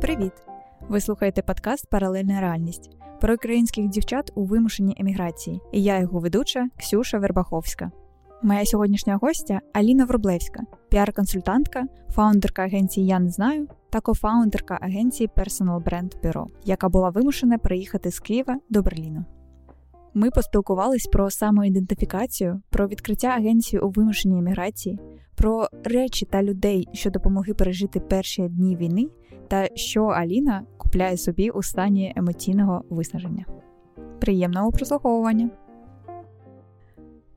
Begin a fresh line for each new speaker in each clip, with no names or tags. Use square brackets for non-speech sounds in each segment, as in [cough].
Привіт! Ви слухаєте подкаст Паралельна реальність про українських дівчат у вимушеній еміграції. І я його ведуча Ксюша Вербаховська. Моя сьогоднішня гостя Аліна Врублевська, піар-консультантка, фаундерка агенції Я не знаю та кофаундерка агенції Personal Brand Bureau, яка була вимушена приїхати з Києва до Берліну. Ми поспілкувались про самоідентифікацію, про відкриття агенції у вимушеній еміграції, про речі та людей, що допомогли пережити перші дні війни, та що Аліна купляє собі у стані емоційного виснаження. Приємного прослуховування.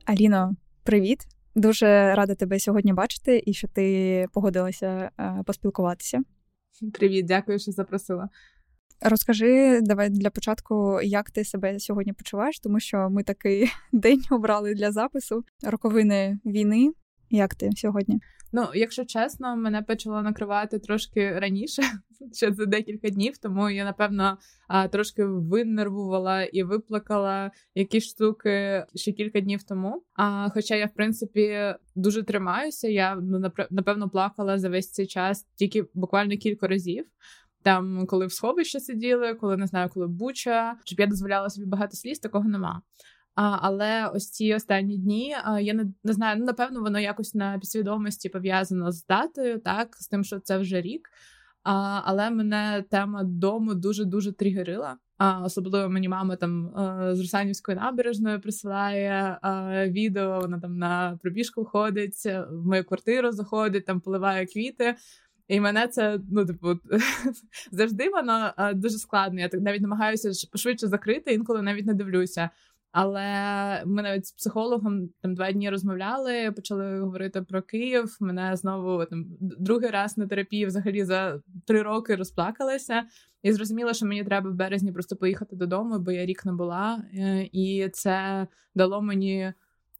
Аліно, привіт! Дуже рада тебе сьогодні бачити і що ти погодилася е, поспілкуватися.
Привіт, дякую, що запросила.
Розкажи, давай для початку, як ти себе сьогодні почуваєш, тому що ми такий [laughs] день обрали для запису роковини війни. Як ти сьогодні?
Ну, якщо чесно, мене почало накривати трошки раніше, [laughs] ще за декілька днів, тому я напевно трошки винервувала і виплакала якісь штуки ще кілька днів тому. А хоча я, в принципі, дуже тримаюся, я ну напевно плакала за весь цей час тільки буквально кілька разів. Там, коли в сховищі сиділи, коли не знаю, коли буча, щоб я дозволяла собі багато сліз, такого нема. А, Але ось ці останні дні а, я не, не знаю, ну напевно, воно якось на підсвідомості пов'язано з датою, так з тим, що це вже рік. А, Але мене тема дому дуже дуже тригерила. А, Особливо мені мама там з Русанівської набережної присилає а, відео. Вона там на пробіжку ходить, в мою квартиру заходить, там поливає квіти. І мене це ну типу [laughs] завжди воно дуже складно. Я так навіть намагаюся пошвидше закрити, інколи навіть не дивлюся. Але ми навіть з психологом там два дні розмовляли, почали говорити про Київ. Мене знову там другий раз на терапії взагалі за три роки розплакалася. І зрозуміла, що мені треба в березні просто поїхати додому, бо я рік не була, е, і це дало мені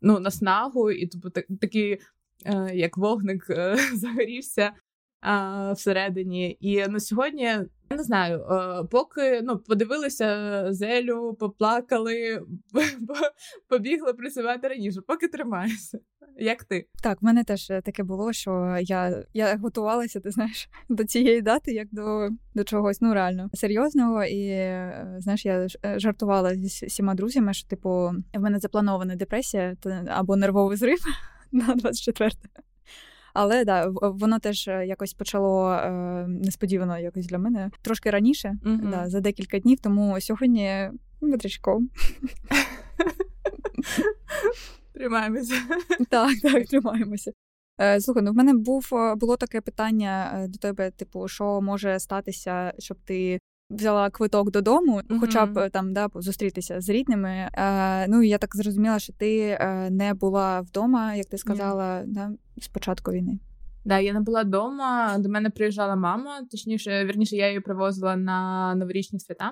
ну наснагу, і тобто так, такий е, як вогник е, [laughs] загорівся всередині. І на сьогодні я не знаю, поки ну подивилися зелю, поплакали, [laughs] побігли працювати раніше, поки тримаюся. Як ти?
Так, в мене теж таке було, що я я готувалася, ти знаєш, [laughs] до цієї дати, як до до чогось ну реально серйозного. І знаєш, я жартувала зі всіма друзями, що типу в мене запланована депресія або нервовий зрив [laughs] на 24 але да, воно теж е, якось почало е, несподівано якось для мене трошки раніше, mm да, за декілька днів. Тому сьогодні витрачком.
Тримаємося.
Так, так, тримаємося. Е, слухай, ну в мене був було таке питання до тебе: типу, що може статися, щоб ти взяла квиток додому, mm-hmm. хоча б там да зустрітися з рідними. Е, Ну я так зрозуміла, що ти е, не була вдома, як ти сказала, yeah. да, з початку війни.
Да, я не була вдома. До мене приїжджала мама, точніше, вірніше, я її привозила на новорічні свята.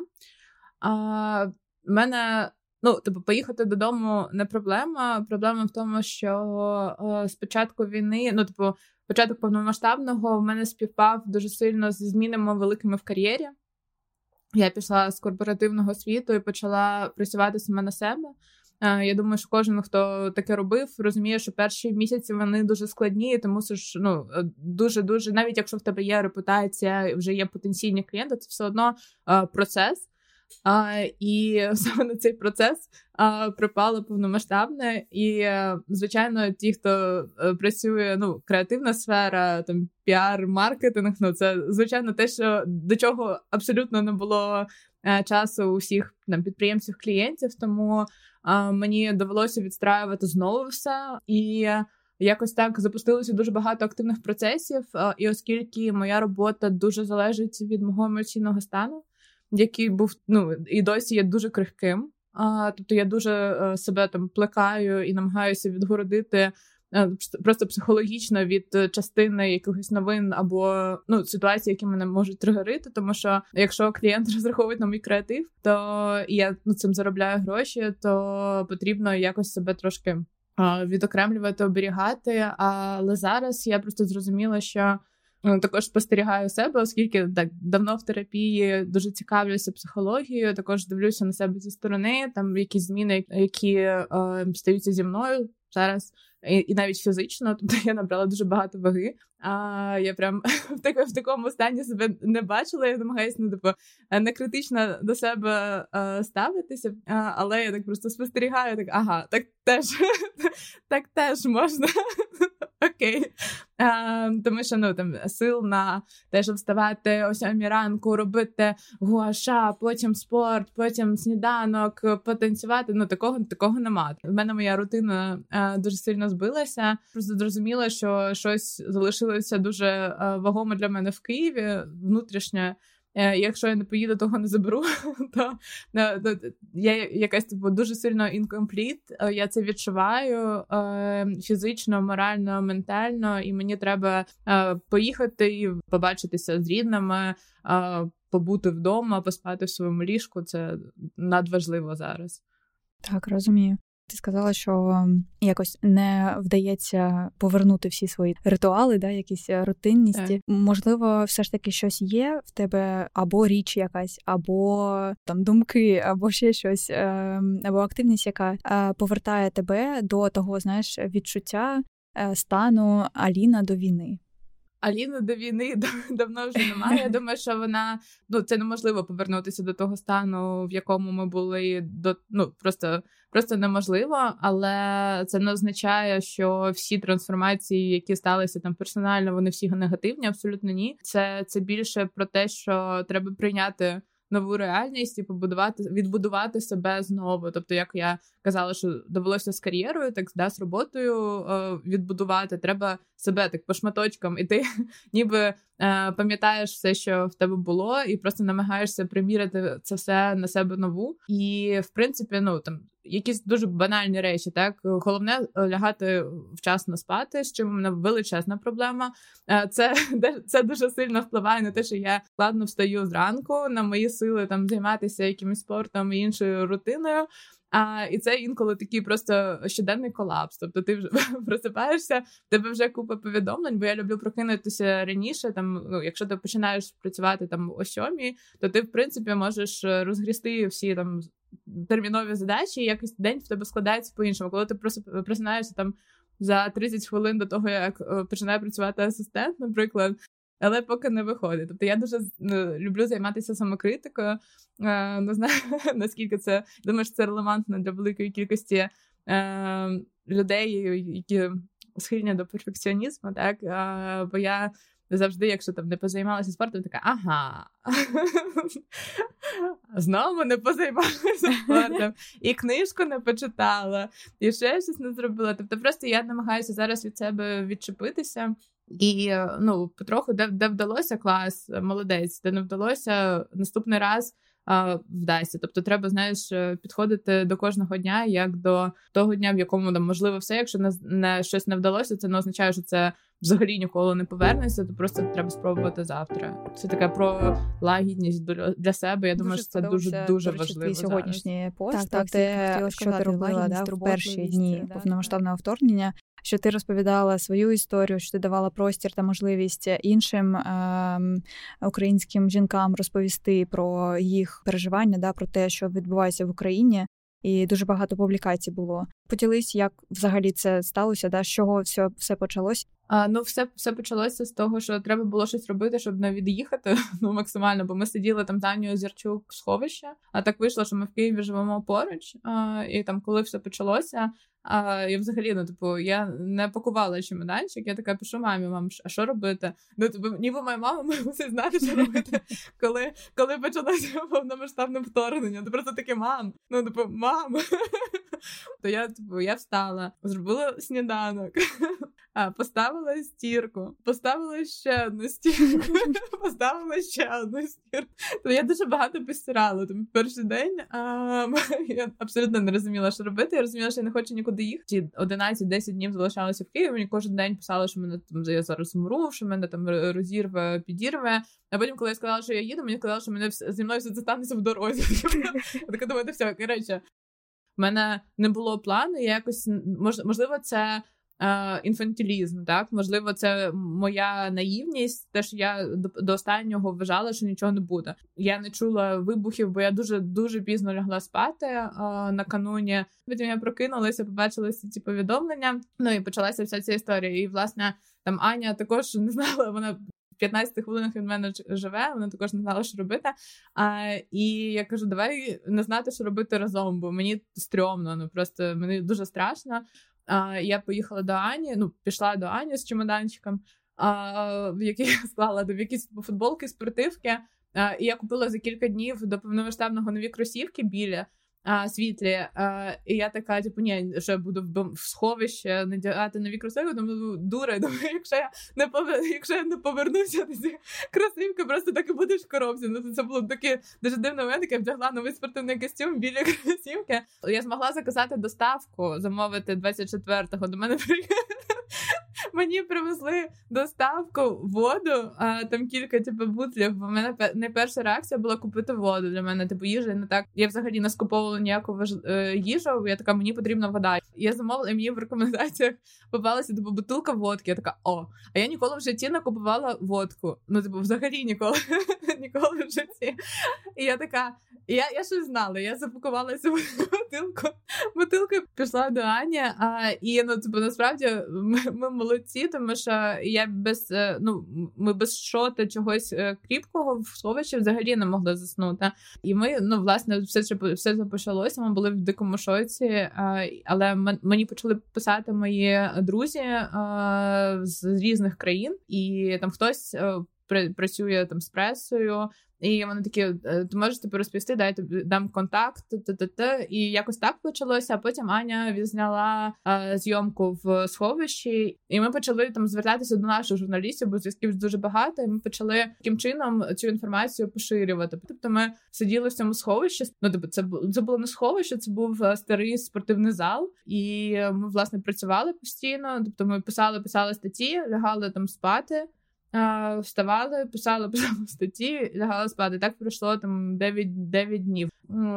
А, мене ну, типу, поїхати додому не проблема. Проблема в тому, що е, з початку війни, ну, типу, початок повномасштабного в мене співпав дуже сильно зі змінами великими в кар'єрі. Я пішла з корпоративного світу і почала працювати саме на себе. Е, я думаю, що кожен, хто таке робив, розуміє, що перші місяці вони дуже складні, ти мусиш ну дуже дуже, навіть якщо в тебе є репутація, вже є потенційні клієнти, це все одно е, процес. А, І [laughs] саме на цей процес а, припало повномасштабне. І, е, звичайно, ті, хто е, працює, ну, креативна сфера, там піар, маркетинг, ну це звичайно те, що до чого абсолютно не було а, е, часу у всіх там підприємців, клієнтів. Тому а, мені довелося відстраювати знову все і. Якось так запустилося дуже багато активних процесів, і оскільки моя робота дуже залежить від мого емоційного стану, який був ну і досі є дуже крихким. А, Тобто я дуже е, себе там плекаю і намагаюся відгородити е, просто психологічно від частини якихось новин або ну ситуацій, які мене можуть тригерити. Тому що якщо клієнт [laughs] розраховує на мій креатив, то я ну, цим заробляю гроші, то потрібно якось себе трошки відокремлювати, оберігати. Але зараз я просто зрозуміла, що. Ну, також спостерігаю себе, оскільки так давно в терапії дуже цікавлюся психологією. Також дивлюся на себе зі сторони, там якісь зміни, які е, стаються зі мною зараз. і, і навіть фізично, [laughs] тобто я набрала дуже багато ваги. А я прям [laughs] в такому в такому стані себе не бачила. Я намагаюся ну, типу, не критично до себе а, ставитися, а, але я так просто спостерігаю, так ага, так теж [laughs] так теж можна. Окей. А, Тому що ну там сил на те, щоб вставати о сьомій ранку, робити гуаша, потім спорт, потім сніданок, потанцювати. Ну такого такого нема. В мене моя рутина а, дуже сильно збилася. Просто зрозуміла, що щось залишилося дуже а, вагомо для мене в Києві внутрішнє. Е, якщо я не поїду, того не заберу, [laughs] то, я якась типу, дуже сильно інкомпліт. Е, я це відчуваю е, фізично, морально, ментально, і мені треба поїхати і побачитися з рідними, побути вдома, поспати в своєму ліжку. Це надважливо зараз.
Так, розумію. Ти сказала, що якось не вдається повернути всі свої ритуали, да, якісь е, рутинність. Можливо, все ж таки щось є в тебе, або річ якась, або там думки, або ще щось, ем, або активність, яка е, повертає тебе до того, знаєш, відчуття е, стану Аліна до війни.
Аліни до війни [laughs] давно вже немає. Я [laughs] думаю, що вона ну це неможливо повернутися до того стану, в якому ми були до ну просто просто неможливо, але це не означає, що всі трансформації, які сталися там персонально, вони всі негативні. Абсолютно ні. Це це більше про те, що треба прийняти нову реальність і побудувати відбудувати себе знову. Тобто, як я казала, що довелося з кар'єрою, так да, з роботою е, відбудувати. Треба себе так по шматочкам, і ти [laughs] ніби е, пам'ятаєш все, що в тебе було, і просто намагаєшся приміряти це все на себе нову. І в принципі, ну там. Якісь дуже банальні речі, так головне е, лягати вчасно спати, з чим у мене величезна проблема. Це [laughs] це дуже сильно впливає на те, що я складно встаю зранку на мої сили там займатися якимось спортом і іншою рутиною. А, І це інколи такий просто щоденний колапс. Тобто ти вже [laughs] просипаєшся, тебе вже купа повідомлень, бо я люблю прокинутися раніше. Там, ну, якщо ти починаєш працювати там о сьомій, то ти в принципі можеш розгрісти всі там термінові задачі, і якось день в тебе складається по-іншому. Коли ти просинаєшся там за 30 хвилин до того, як е, починає працювати асистент, наприклад, але поки не виходить. Тобто я дуже ну, люблю займатися самокритикою. Е, Не знаю [laughs] наскільки це думаю, що це релевантно для великої кількості е, людей, які схильні до перфекціонізму, так е, бо я. Завжди, якщо там не позаймалася спортом, така ага. [laughs] Знову не позаймалася [laughs] спортом, і книжку не почитала, і ще щось не зробила. Тобто, просто я намагаюся зараз від себе відчепитися і ну, потроху, де де вдалося клас, молодець, де не вдалося наступний раз а, вдасться. Тобто, треба знаєш, е, підходити до кожного дня як до того дня, в якому там можливо все. Якщо не, не щось не вдалося, це не означає, що це взагалі ніколи не повернеться. То просто треба спробувати завтра. Це таке про лагідність для себе. Я думаю, що це дуже дуже важливо.
сьогоднішній пост. Так, так, ти, що ти робила да, в перші дні повномасштабного вторгнення що ти розповідала свою історію, що ти давала простір та можливість іншим е, українським жінкам розповісти про їх переживання, да, про те, що відбувається в Україні. І дуже багато публікацій було. Поділись, як взагалі це сталося, да, з чого все все почалось?
А, Ну, все все почалося з того, що треба було щось робити, щоб не від'їхати [laughs] ну максимально. Бо ми сиділи там Таню Зірчук в сховищі, а так вийшло, що ми в Києві живемо поруч. А, І там, коли все почалося, а я взагалі, ну типу, я не пакувала чемоданчик, я така пишу мамі, мам, а що робити? Ну, типу, ніби моя мама мусить знати, що робити, коли коли почалося повномасштабне вторгнення. То просто таке мам. Ну, типу, мам. То я типу, я встала, зробила сніданок, поставила стірку, поставила ще одну стірку, поставила ще одну стірку. То я дуже багато постирала. Тому перший день а, я абсолютно не розуміла, що робити. Я розуміла, що я не хочу нікуди їхати. 11-10 днів залишалася в Києві. Мені кожен день писали, що мене там я зараз умру, що мене там розірве, підірве. А потім, коли я сказала, що я їду, мені сказали, що мене зі мною все це станеться в дорозі. [laughs] Я така думаю, все, коротше, в мене не було плану. Я якось можливо, це інфантилізм. Так, можливо, це моя наївність, те, що я до, останнього вважала, що нічого не буде. Я не чула вибухів, бо я дуже дуже пізно лягла спати е, накануні. Потім я прокинулася, побачила всі ці повідомлення. Ну і почалася вся ця історія. І власне там Аня також [laughs] не знала. Вона 15 хвилинах від мене живе, вона також не знала, що робити. А, І я кажу, давай не знати, що робити разом, бо мені стрьомно, ну просто мені дуже страшно. А, Я поїхала до Ані, ну пішла до Ані з чемоданчиком, а, в який [laughs] я склала до якісь футболки, спортивки. А, І я купила за кілька днів до повномасштабного нові кросівки біля а, світлі. А, І я така, типу, ні, що я буду в, сховище надягати нові кросівки, думаю, дура, [laughs] думаю, якщо я не повер... якщо я не повернуся до ці кросівки, просто так і будеш в коробці. Ну це було таке дуже дивне момент, як я вдягла новий спортивний костюм біля [laughs] кросівки. Я змогла заказати доставку, замовити 24-го. До мене Мені привезли доставку воду, а там кілька типу бутлів. В мене найперша реакція була купити воду для мене. Типу їжа не так. Я взагалі не скуповувала ніяку важ... Е, їжу. Я така, мені потрібна вода. Я замовила і мені в рекомендаціях попалася типу бутилка водки. Я така, о, а я ніколи в житті не купувала водку. Ну, типу, взагалі ніколи [laughs] ніколи в житті. І я така, я я щось знала. Я запакувала цю бутилку, бутилку пішла до Ані. А, І ну, типу, насправді ми, ми молодці, тому що я без е, ну ми без шота чогось е, кріпкого в сховищі взагалі не могли заснути. І ми ну власне все все це почалося. Ми були в дикому шоці, але мені почали писати мої друзі з різних країн, і там хтось е, працює там з пресою. І вони такі, «Е, ти можеш типу розповісти, дай тобі дам контакт, т-т-т. і якось так почалося. А потім Аня відзняла а, зйомку в сховищі, і ми почали там звертатися до наших журналістів, бо зв'язків дуже багато. І ми почали таким чином цю інформацію поширювати. Тобто, ми сиділи в цьому сховищі. Ну тобто, це це було не сховище, це був е, старий спортивний зал, і ми власне працювали постійно. Тобто, ми писали, писали статті, лягали там спати. Вставали, писали, писала [laughs] статті, лягали спати. Так пройшло там 9 9 днів.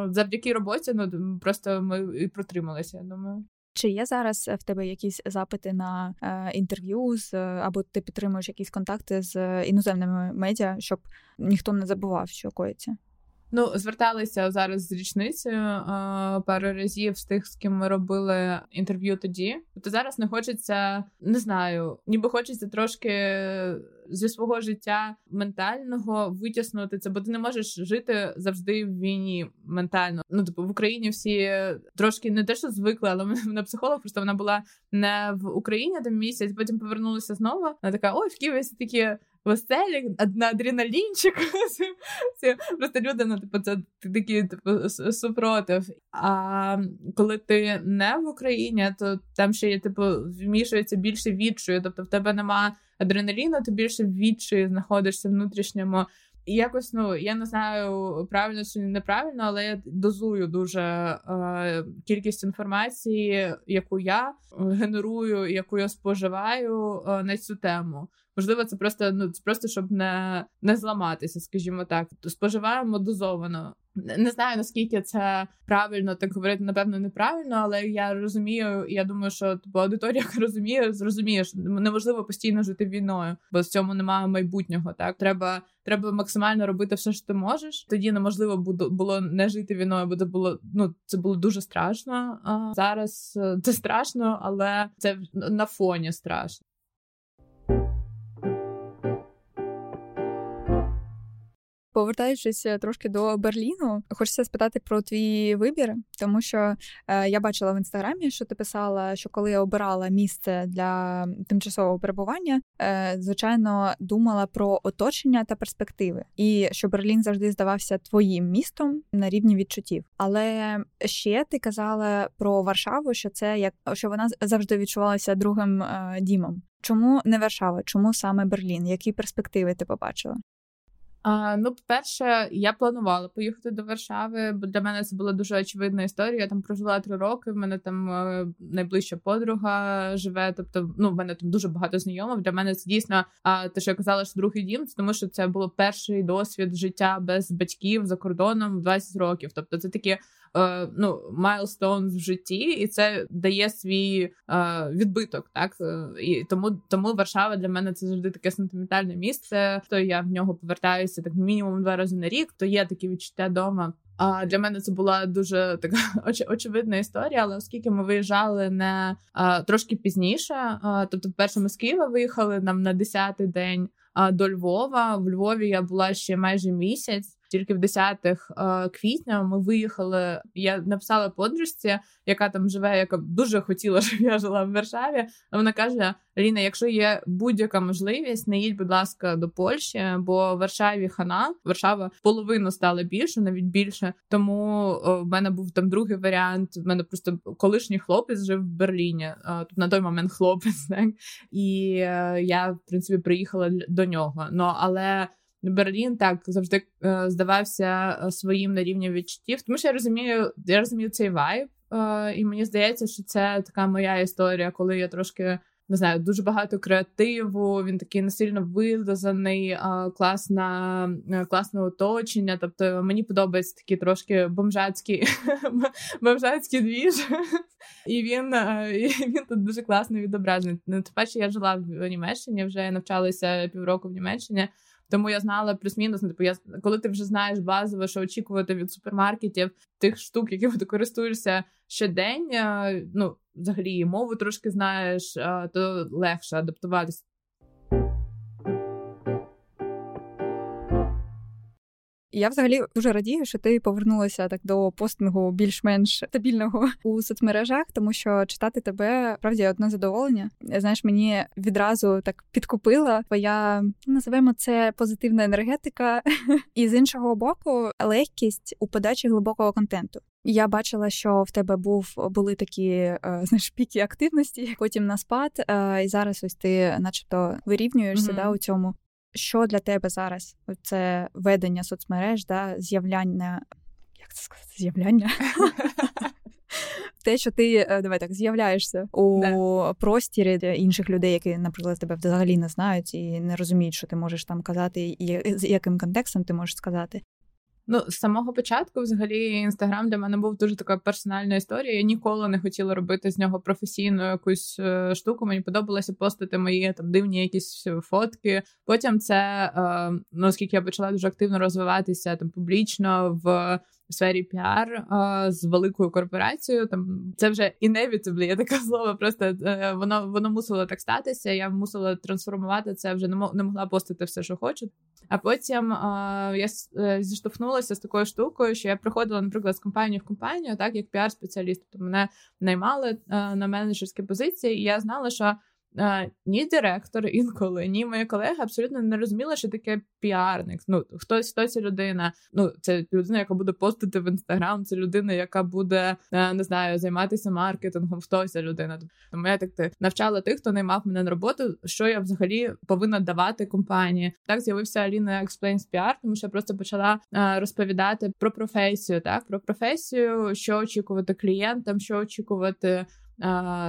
Завдяки роботі, ну просто ми і протрималися. Я думаю.
Чи є зараз в тебе якісь запити на е, інтерв'ю з або ти підтримуєш якісь контакти з іноземними медіа, щоб ніхто не забував, що коїться?
Ну, зверталися зараз з річницею пару разів з тих, з ким ми робили інтерв'ю тоді. Тобто зараз не хочеться, не знаю, ніби хочеться трошки зі свого життя ментального витіснути це, бо ти не можеш жити завжди в війні ментально. Ну, типу, в Україні всі трошки не те, що звикли, але [laughs] вона психолог, просто вона була не в Україні там місяць, потім повернулася знову. Вона така: ой, в Києві всі такі веселі, на адреналінчик. [laughs] Просто люди, ну, типу, це такі типу, супротив. А коли ти не в Україні, то там ще є типу вмішується більше відчую. Тобто в тебе нема адреналіну, ти більше відчую знаходишся внутрішньому. І якось ну я не знаю правильно чи неправильно, але я дозую дуже е, кількість інформації, яку я генерую, яку я споживаю е, на цю тему. Можливо, це просто ну це просто щоб не не зламатися, скажімо так. Споживаємо дозовано. Не знаю наскільки це правильно так говорити, напевно, неправильно, але я розумію, я думаю, що типу, аудиторія розуміє, зрозуміє, що неможливо постійно жити війною, бо в цьому немає майбутнього. Так треба треба максимально робити все, що ти можеш. Тоді неможливо було не жити війною, бо це було ну це було дуже страшно. А зараз е, це страшно, але це на фоні страшно.
Повертаючись е, трошки до Берліну, хочеться спитати про твій вибір, тому що е, я бачила в інстаграмі, що ти писала, що коли я обирала місце для тимчасового перебування, е, звичайно думала про оточення та перспективи, і що Берлін завжди здавався твоїм містом на рівні відчуттів. Але ще ти казала про Варшаву, що це як що вона завжди відчувалася другим е, дімом. Чому не Варшава? Чому саме Берлін? Які перспективи ти побачила?
А, Ну, по-перше, я планувала поїхати до Варшави, бо для мене це була дуже очевидна історія. Я там прожила три роки. В мене там е, найближча подруга живе. Тобто, ну в мене там дуже багато знайомих. Для мене це дійсно а те, що я казала, що другий дім, тому що це було перший досвід життя без батьків за кордоном 20 років. Тобто, це такі е, ну milestone в житті, і це дає свій е, відбиток. Так і тому тому Варшава для мене це завжди таке сентиментальне місце. То я в нього повертаюся так мінімум два рази на рік, то є такі відчуття вдома. А для мене це була дуже така [laughs] оч- очевидна історія. Але оскільки ми виїжджали не а, трошки пізніше, а, тобто, вперше ми з Києва виїхали нам на 10-й день а, до Львова. В Львові я була ще майже місяць тільки в 10-х е, квітня ми виїхали. Я написала подружці, яка там живе, яка дуже хотіла, [laughs] щоб я жила в Варшаві. Вона каже: Ліна, якщо є будь-яка можливість, не їдь, будь ласка, до Польщі, бо в Варшаві хана Варшава половину стала більше, навіть більше. Тому в мене був там другий варіант. В мене просто колишній хлопець жив в Берліні. Тут на той момент хлопець, [laughs] так і е, я в принципі приїхала до нього. Ну але. Берлін так завжди е, здавався е, своїм на рівні відчуттів, тому що я розумію, я розумію цей вайб, е, і мені здається, що це така моя історія, коли я трошки не знаю, дуже багато креативу. Він такий насильно вилазаний, класна, класне оточення. Тобто мені подобається такі трошки бомжацькі [laughs] бомжацькі двіж. І він і він тут дуже класно відображений. Ну, Тим паче я жила в Німеччині, вже навчалася півроку в Німеччині. Тому я знала плюс-мінус. Ну, типу, я коли ти вже знаєш базово, що очікувати від супермаркетів тих штук, якими ти користуєшся щодень. Ну взагалі мову трошки знаєш, то легше адаптуватися.
Я взагалі дуже радію, що ти повернулася так до постингу більш-менш стабільного у соцмережах, тому що читати тебе справді одне задоволення. Знаєш, мені відразу так підкупила твоя називаємо це позитивна енергетика, [laughs] і з іншого боку, легкість у подачі глибокого контенту. Я бачила, що в тебе був були такі е, знаєш, піки активності, потім на спад, е, і зараз ось ти, начебто, вирівнюєшся mm-hmm. да, у цьому що для тебе зараз це ведення соцмереж, да, з'являння, як це сказати, з'являння? [laughs] [laughs] Те, що ти е, давай так з'являєшся у да. простірі для інших людей, які, наприклад, тебе взагалі не знають і не розуміють, що ти можеш там казати, і з яким контекстом ти можеш сказати.
Ну, з самого початку, взагалі, інстаграм для мене був дуже така персональна історія. Я ніколи не хотіла робити з нього професійну якусь е, штуку. Мені подобалося постити мої там дивні якісь фотки. Потім це е, ну, оскільки я почала дуже активно розвиватися там публічно в в сфері піар а, з великою корпорацією. Там це вже inevitably, я таке слово. Просто е, воно воно мусило так статися. Я мусила трансформувати це. Вже не могла постити все, що хочу. А потім а, я е, зіштовхнулася з такою штукою, що я приходила, наприклад, з компанії в компанію, так як піар-спеціаліст. Тобто мене наймали е, на менеджерські позиції, і я знала, що ні директор інколи, ні мої колеги абсолютно не розуміли, що таке піарник. Ну хтось хто ця людина. Ну це людина, яка буде постити в інстаграм. Це людина, яка буде е, не знаю, займатися маркетингом. Хто ця людина? Тому я так навчала тих, хто наймав мене на роботу, що я взагалі повинна давати компанії. Так з'явився Аліна Explains PR, тому що я просто почала е, розповідати про професію. Так про професію, що очікувати клієнтам, що очікувати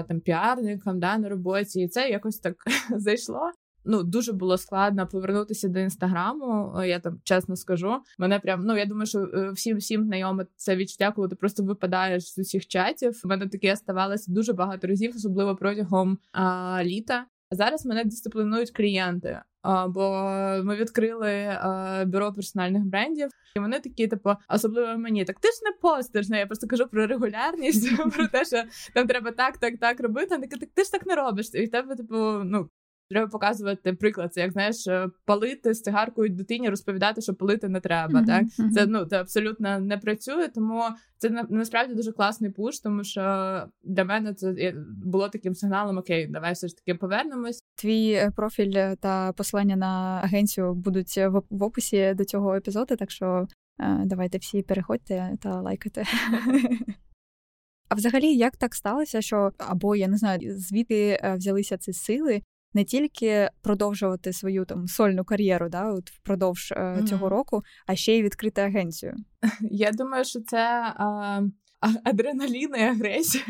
там піарникам да, на роботі, і це якось так [laughs] зайшло. Ну, дуже було складно повернутися до інстаграму. Я там чесно скажу. Мене прям ну я думаю, що е, всім всім знайоме це відчуття, коли ти просто випадаєш з усіх чатів. У мене таке ставалося дуже багато разів, особливо протягом а, літа. Зараз мене дисциплінують клієнти, бо ми відкрили бюро персональних брендів, і вони такі, типу, особливо мені, так ти ж не постиш. Ну, я просто кажу про регулярність, [laughs] про те, що там треба так, так, так робити. Вони так ти ж так не робиш. І в тебе, типу, ну Треба показувати приклад. Це як знаєш, е, палити з цигаркою дитині, розповідати, що палити не треба. Mm-hmm. Так це ну це абсолютно не працює. Тому це на, насправді дуже класний пуш, тому що для мене це було таким сигналом: окей, давай все ж таки повернемось.
Твій е, профіль та посилання на агенцію будуть в, описі до цього епізоду. Так що е, давайте всі переходьте та лайкайте. [laughs] А взагалі, як так сталося, що або я не знаю, звідки взялися ці сили, не тільки продовжувати свою там сольну кар'єру, да, от впродовж mm-hmm. цього року, а ще й відкрити агенцію. [laughs]
Я думаю, що це. А... [laughs] адреналін і агресія,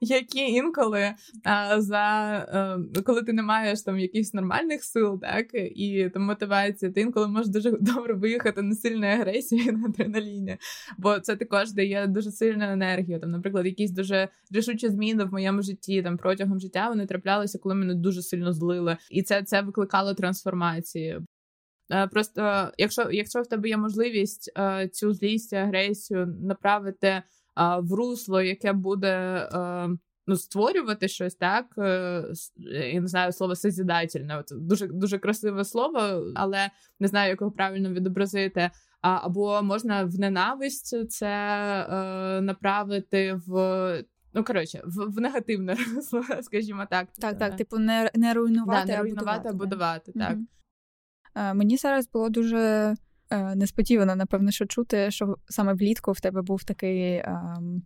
які інколи а, за а, е, коли ти не маєш там якихось нормальних сил, так і там мотивації, ти інколи можеш дуже [laughs] добре виїхати на сильної агресії на адреналіні, бо це також дає дуже сильну енергію. Там, наприклад, якісь дуже рішучі зміни в моєму житті там протягом життя вони траплялися, коли мене дуже сильно злили, і це це викликало трансформації. Е, просто, якщо якщо в тебе є можливість е, цю злість, агресію направити е, в русло, яке буде ну, створювати щось, так я не знаю слово созідательне, дуже дуже красиве слово, але не знаю, як його правильно відобразити. Або можна в ненависть це направити в. Ну, коротше, в в негативне [laughs] скажімо так.
Так, так, типу, не не руйнувати,
да, не руйнувати, а будувати. так. Угу.
Е, мені зараз було дуже е, несподівано, напевно, що чути, що саме влітку в тебе був такий ем,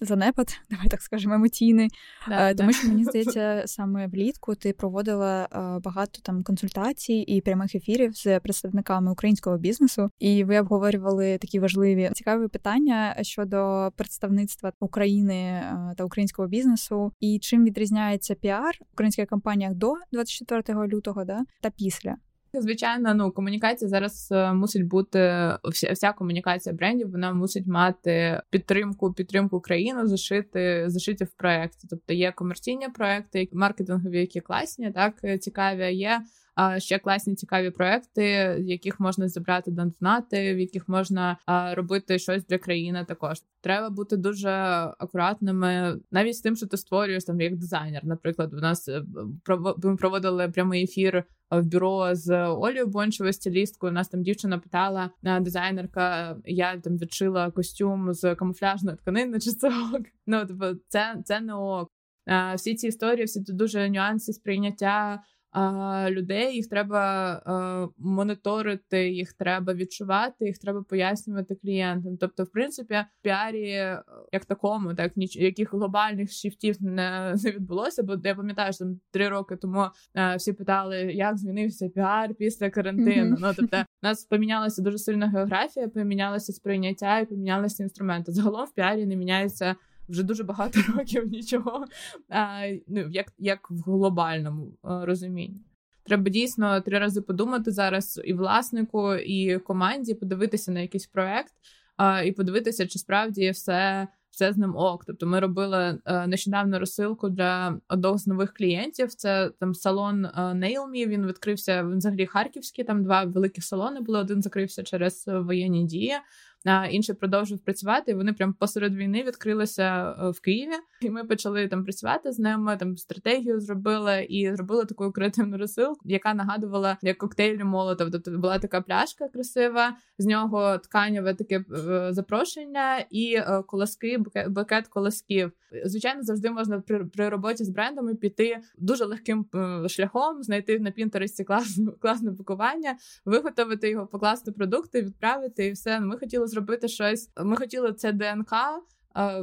занепад, [laughs] давай так скажемо, емоційний. Да, е, Тому да. що мені здається, [laughs] саме влітку ти проводила багато там консультацій і прямих ефірів з представниками українського бізнесу, і ви обговорювали такі важливі цікаві питання щодо представництва України та українського бізнесу, і чим відрізняється піар в українських компаніях до 24 лютого, да, та після.
Звичайно, ну комунікація зараз е, мусить бути вся, комунікація брендів. Вона мусить мати підтримку, підтримку країни, зашити зашиті в проекти. Тобто є комерційні проекти, маркетингові, які класні, так цікаві. Є ще класні цікаві проекти, яких можна зібрати донати, в яких можна робити щось для країни. Також треба бути дуже акуратними, навіть з тим, що ти створюєш там як дизайнер. Наприклад, у нас е, ми проводили прямий ефір. В бюро з Олею Бончевою, стилісткою. У нас там дівчина питала дизайнерка. Я там відшила костюм з камуфляжної тканини чи цього. Ну тобто, це це не ок. Всі ці історії, всі дуже нюанси сприйняття людей, їх треба моніторити, їх треба відчувати, їх треба пояснювати клієнтам. Тобто, в принципі, в піарі е, як такому, так ніч яких глобальних шифтів не, [laughs] не відбулося. Бо я пам'ятаю, що там три роки тому е, всі питали, як змінився піар після карантину. Mm-hmm. Ну тобто, у нас помінялася дуже сильна географія, помінялося сприйняття і помінялися інструменти. Загалом в піарі не міняється вже дуже багато [laughs] років нічого, а, ну, як як в глобальному розумінні. Треба дійсно три рази подумати зараз і власнику, і команді, подивитися на якийсь проект, а, і подивитися, чи справді все все з ним ок. Тобто ми робили а, нещодавно розсилку для одного з нових клієнтів. Це там салон Nailme, Він відкрився він взагалі харківський. Там два великі салони були. Один закрився через воєнні дії а інший продовжив працювати. і Вони прям посеред війни відкрилися е, в Києві, і ми почали там працювати з ними. Там стратегію зробили і зробили таку креативну розсилку, яка нагадувала як коктейль молотов. Тобто була така пляшка красива, з нього тканеве таке е, запрошення і е, колоски, букет колосків. Звичайно, завжди можна при, при роботі з брендами піти дуже легким шляхом, знайти на Пінтересті класне класне пакування, виготовити його, покласти продукти, відправити і все. Ми хотіли зробити щось. Ми хотіли це ДНК.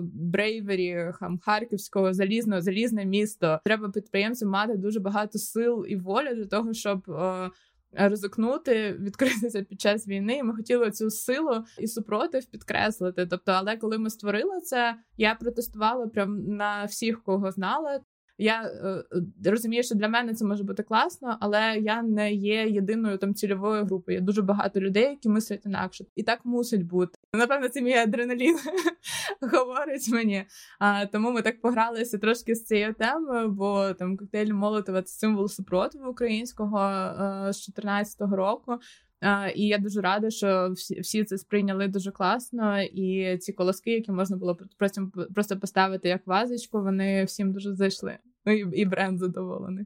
Брейвері хам Харківського залізного залізне місто. Треба підприємцям мати дуже багато сил і волі для того, щоб е, ризикнути, відкритися під час війни. Ми хотіли цю силу і супротив підкреслити. Тобто, але коли ми створили це, я протестувала прям на всіх, кого знала. Я е, розумію, що для мене це може бути класно, але я не є єдиною там цільовою групою. Є дуже багато людей, які мислять інакше, і так мусить бути. Напевно, це мій адреналін [laughs] говорить мені. А тому ми так погралися трошки з цією темою, бо там коктейль Молотова це символ супротиву українського е, з 14-го року. І я дуже рада, що всі це сприйняли дуже класно. І ці колоски, які можна було просто просто поставити як вазочку, вони всім дуже зайшли. Ну і, бренд задоволений.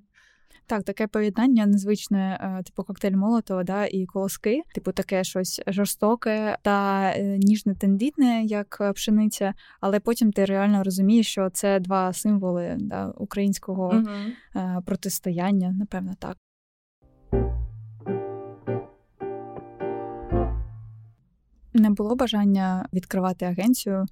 Так, таке поєднання незвичне, е, типу коктейль Молотова, да, і колоски, типу таке щось жорстоке та е, ніжне тендітне, як е, пшениця, але потім ти реально розумієш, що це два символи да, українського uh протистояння, напевно, так. Не було бажання відкривати агенцію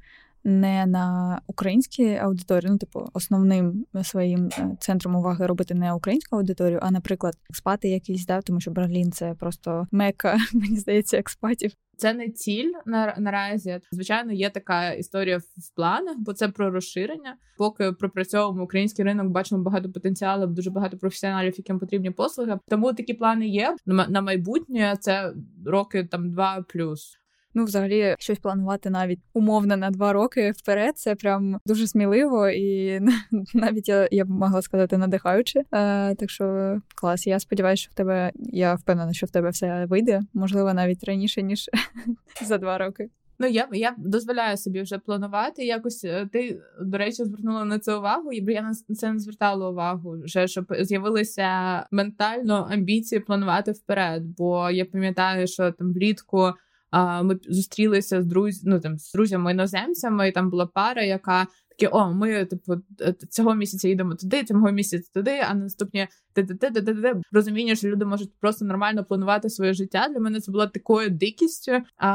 не на українській аудиторії, ну, типу, основним своїм е, центром уваги робити не українську аудиторію, а, наприклад, експати якісь, да, тому що Берлін це просто мека, [laughs] мені здається, експатів.
Це не ціль на наразі. Звичайно, є така історія в планах, бо це про розширення. Поки пропрацьовуємо український ринок, бачимо багато потенціалу, дуже багато професіоналів, яким потрібні послуги. Тому такі плани є на майбутнє. Це роки там два плюс.
Ну, взагалі, щось планувати навіть умовно на два роки вперед, це прям дуже сміливо і [laughs] навіть я я б могла сказати надихаюче. Е, Так що клас. Я сподіваюся, що в тебе я впевнена, що в тебе все вийде, можливо, навіть раніше ніж [laughs] за два роки.
Ну, я я дозволяю собі вже планувати. Якось е, ти, до речі, звернула на це увагу, і я на це не звертала увагу, вже щоб з'явилися ментально амбіції планувати вперед. Бо я пам'ятаю, що там влітку а, ми зустрілися з друз... ну, там, з друзями іноземцями, і там була пара, яка такі: о, ми типу е, цього місяця їдемо туди, цього місяця туди, а наступні ти розуміння, що люди можуть просто нормально планувати своє життя. Для мене це було такою дикістю. А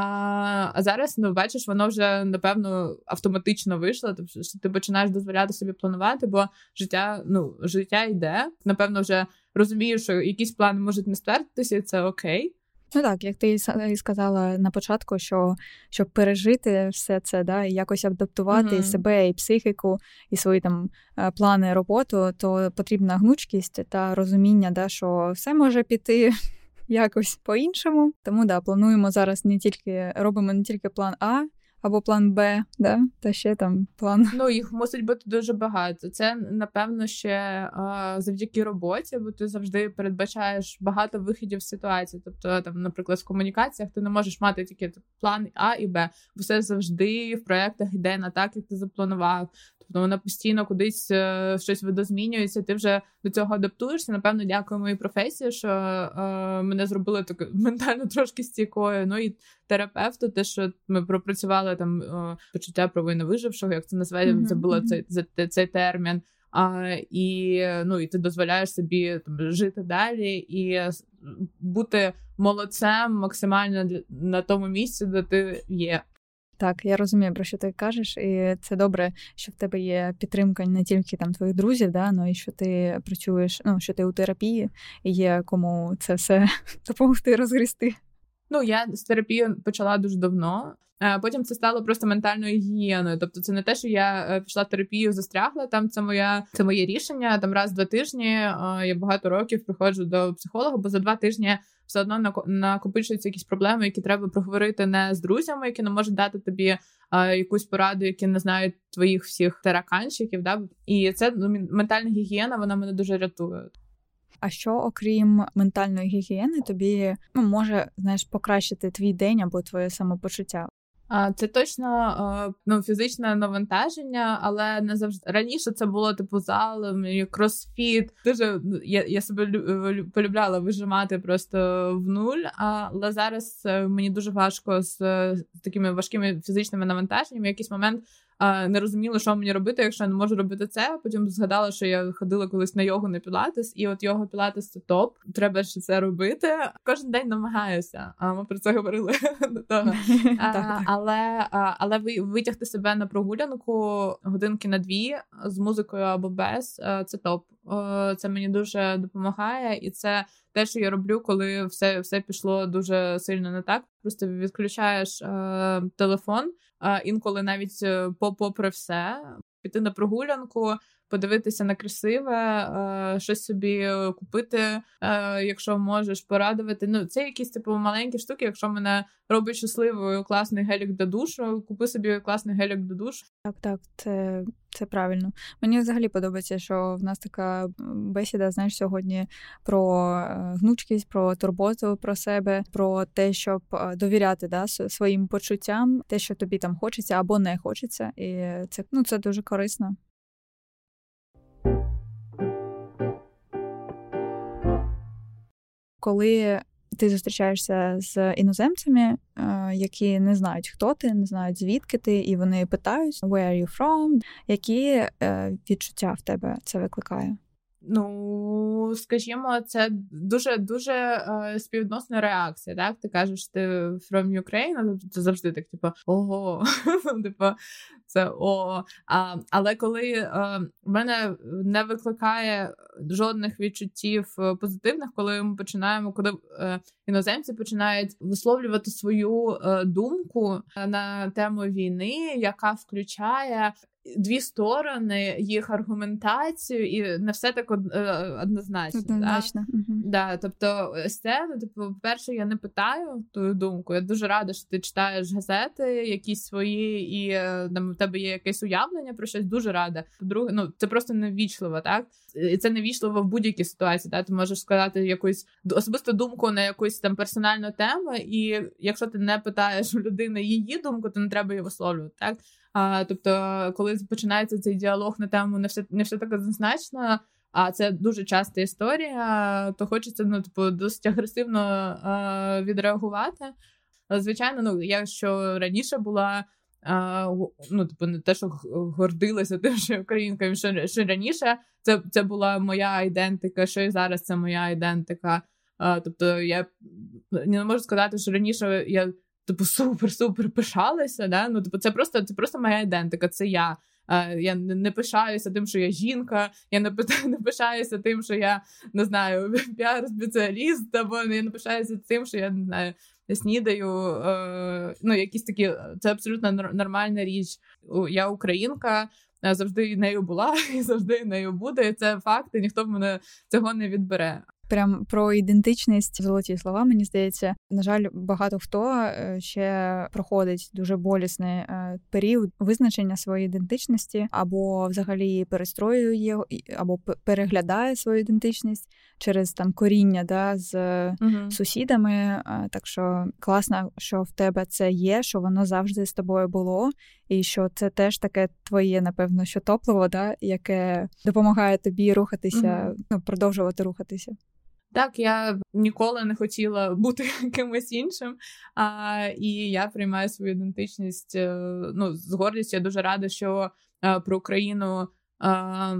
а зараз ну бачиш, воно вже напевно автоматично вийшло. Тобто що ти починаєш дозволяти собі планувати, бо життя ну життя йде. Напевно, вже розумієш, що якісь плани можуть не ствердитися, і це окей.
Ну так, як ти і сказала на початку, що щоб пережити все це, да, і якось адаптувати mm-hmm. себе, і психіку, і свої там е, плани роботу, то потрібна гнучкість та розуміння, да, що все може піти [laughs] якось по-іншому. Тому да, плануємо зараз не тільки робимо не тільки план А, або план Б, да? та ще там план.
Ну їх мусить бути дуже багато. Це напевно ще а, завдяки роботі, бо ти завжди передбачаєш багато виходів з ситуації. Тобто, там, наприклад, в комунікаціях ти не можеш мати тільки план А і Б, бо все завжди в проектах йде на так, як ти запланував. Тобто вона постійно кудись е, щось видозмінюється. Ти вже до цього адаптуєшся. Напевно, дякую моїй професії, що е, мене зробили так [laughs] ментально трошки стійкою. Ну і терапевту, те, що ми пропрацювали там почуття провини вижившого, як це називає, mm-hmm. забула цей, цей цей термін. А, І ну і ти дозволяєш собі там жити далі і бути молодцем максимально на тому місці, де ти є.
Так, я розумію, про що ти кажеш, і це добре, що в тебе є підтримка не тільки там твоїх друзів, да, але й що ти працюєш, ну що ти у терапії і є кому це все [laughs] допомогти розгрісти.
Ну я з терапією почала дуже давно. Потім це стало просто ментальною гігієною. Тобто, це не те, що я е, пішла в терапію, застрягла. Там це моя це моє рішення. Там раз в два тижні я багато років приходжу до психолога, бо за два тижні все одно накопичуються якісь проблеми, які треба проговорити не з друзями, які не можуть дати тобі якусь пораду, які не знають твоїх всіх тараканщиків. Да? І це ну, ментальна гігієна, вона мене дуже рятує.
А що, окрім ментальної гігієни, тобі ну, може знаєш покращити твій день або твоє самопочуття?
Це точно ну, фізичне навантаження, але не завжди раніше це було типу зал, кросфіт. Дуже ну, я я себе полюбляла вижимати просто в нуль. Але зараз е, мені дуже важко з, з такими важкими фізичними навантаженнями. В якийсь момент не розуміла, що мені робити, якщо я не можу робити це. Потім згадала, що я ходила колись на йогу на пілатес, і от його пілатес це топ. Треба ще це робити. Кожен день намагаюся. А ми про це говорили [laughs] до того. [laughs] Але але витягти себе на прогулянку годинки на дві з музикою або без це топ. Це мені дуже допомагає, і це те, що я роблю, коли все все пішло дуже сильно не так. Просто відключаєш е, телефон, е, інколи навіть е, попри все, піти на прогулянку, подивитися на красиве, е, щось собі купити, е, якщо можеш порадувати. Ну, це якісь типу маленькі штуки. Якщо мене робить щасливою класний гелік до душу, купи собі класний гелік до душу.
Так, так, це це правильно. Мені взагалі подобається, що в нас така бесіда, знаєш, сьогодні про е, гнучкість, про турботу про себе, про те, щоб довіряти да, своїм почуттям, те, що тобі там хочеться або не хочеться, і це ну це дуже корисно. Коли ти зустрічаєшся з іноземцями, е, які не знають, хто ти, не знають звідки ти, і вони питають «Where are you from?», які е, відчуття в тебе це викликає?
Ну, скажімо, це дуже дуже е, співвідносна реакція. Так, ти кажеш, ти from Ukraine, це завжди так, типу, ого, [laughs] типу, це о. А, Але коли е, мене не викликає жодних відчуттів е, позитивних, коли ми починаємо, коли е, іноземці починають висловлювати свою е, думку на тему війни, яка включає дві сторони, їх аргументацію, і не все так е, однозначно.
Однозначно.
Да? Угу. Да, Тобто, це, ну, типу, перше, я не питаю твою думку. Я дуже рада, що ти читаєш газети, якісь свої, і е, там у тебе є якесь уявлення про щось. Дуже рада. По-друге, ну це просто невічливо, так і це невічливо в будь-якій ситуації. Так? Ти можеш сказати якусь особисту думку на якусь там персональну тему, і якщо ти не питаєш у людини її думку, то не треба її висловлювати. Так а, Тобто, коли починається цей діалог на тему не все не все так однозначно, а це дуже часта історія, то хочеться ну, типу, досить агресивно а, відреагувати. Звичайно, ну я що раніше була. А, ну, типу, не те, що гордилася тим, що українка, що, що раніше це це була моя ідентика, що і зараз це моя ідентика. А, Тобто я не можу сказати, що раніше я типу, супер-супер пишалася. Да? Ну, типу, це просто це просто моя ідентика, це я. Я не пишаюся тим, що я жінка, я не [laughs] пишаюся тим, що я не знаю, [laughs] піар-спеціаліст, або я не пишаюся тим, що я не знаю, снідаю. Е, ну, якісь такі, це абсолютно нормальна річ. Я українка, завжди нею була [laughs] і завжди нею буде. Це факт, і ніхто мене цього не відбере
прям про ідентичність золоті слова. Мені здається, на жаль, багато хто е, ще проходить дуже болісний е, період визначення своєї ідентичності, або взагалі перестроює його, або переглядає свою ідентичність через там коріння да, з угу. сусідами. Так що класно, що в тебе це є, що воно завжди з тобою було, і що це теж таке твоє, напевно, що топливо, да, яке допомагає тобі рухатися, угу. ну продовжувати рухатися.
Так, я ніколи не хотіла бути [laughs] кимось іншим, а, і я приймаю свою ідентичність е, ну, з гордістю. Я дуже рада, що е, про Україну а,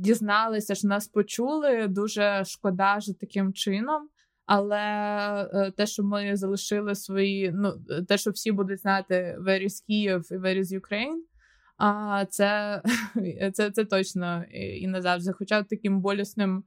дізналися, що нас почули. Дуже шкода що таким чином. Але е, те, що ми залишили свої, ну те, що всі будуть знати where is Київ і where is Ukraine, а це [laughs] це, це точно і назавжди. Хоча таким болісним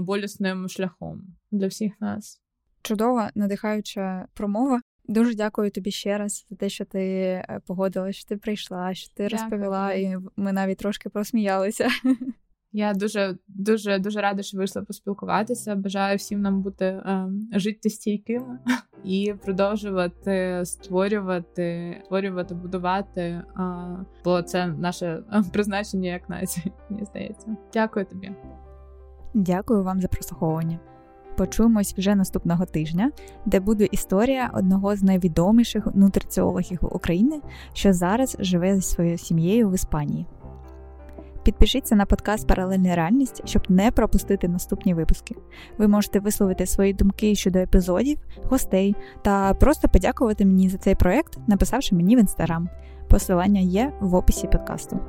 болісним шляхом для всіх нас.
Чудова, надихаюча промова. Дуже дякую тобі ще раз за те, що ти е, погодилась, що ти прийшла, що ти дякую. розповіла, і ми навіть трошки просміялися. [laughs]
Я дуже дуже дуже рада, що вийшла поспілкуватися. Бажаю всім нам бути е, життєстійкими [laughs] і продовжувати створювати, створювати, будувати. Е, бо це наше призначення як нації. [laughs] Мені здається. Дякую тобі.
Дякую вам за прослуховування. Почуємось вже наступного тижня, де буде історія одного з найвідоміших нутриціологів України, що зараз живе зі своєю сім'єю в Іспанії. Підпишіться на подкаст Паралельна реальність, щоб не пропустити наступні випуски. Ви можете висловити свої думки щодо епізодів, гостей та просто подякувати мені за цей проект, написавши мені в інстаграм. Посилання є в описі подкасту.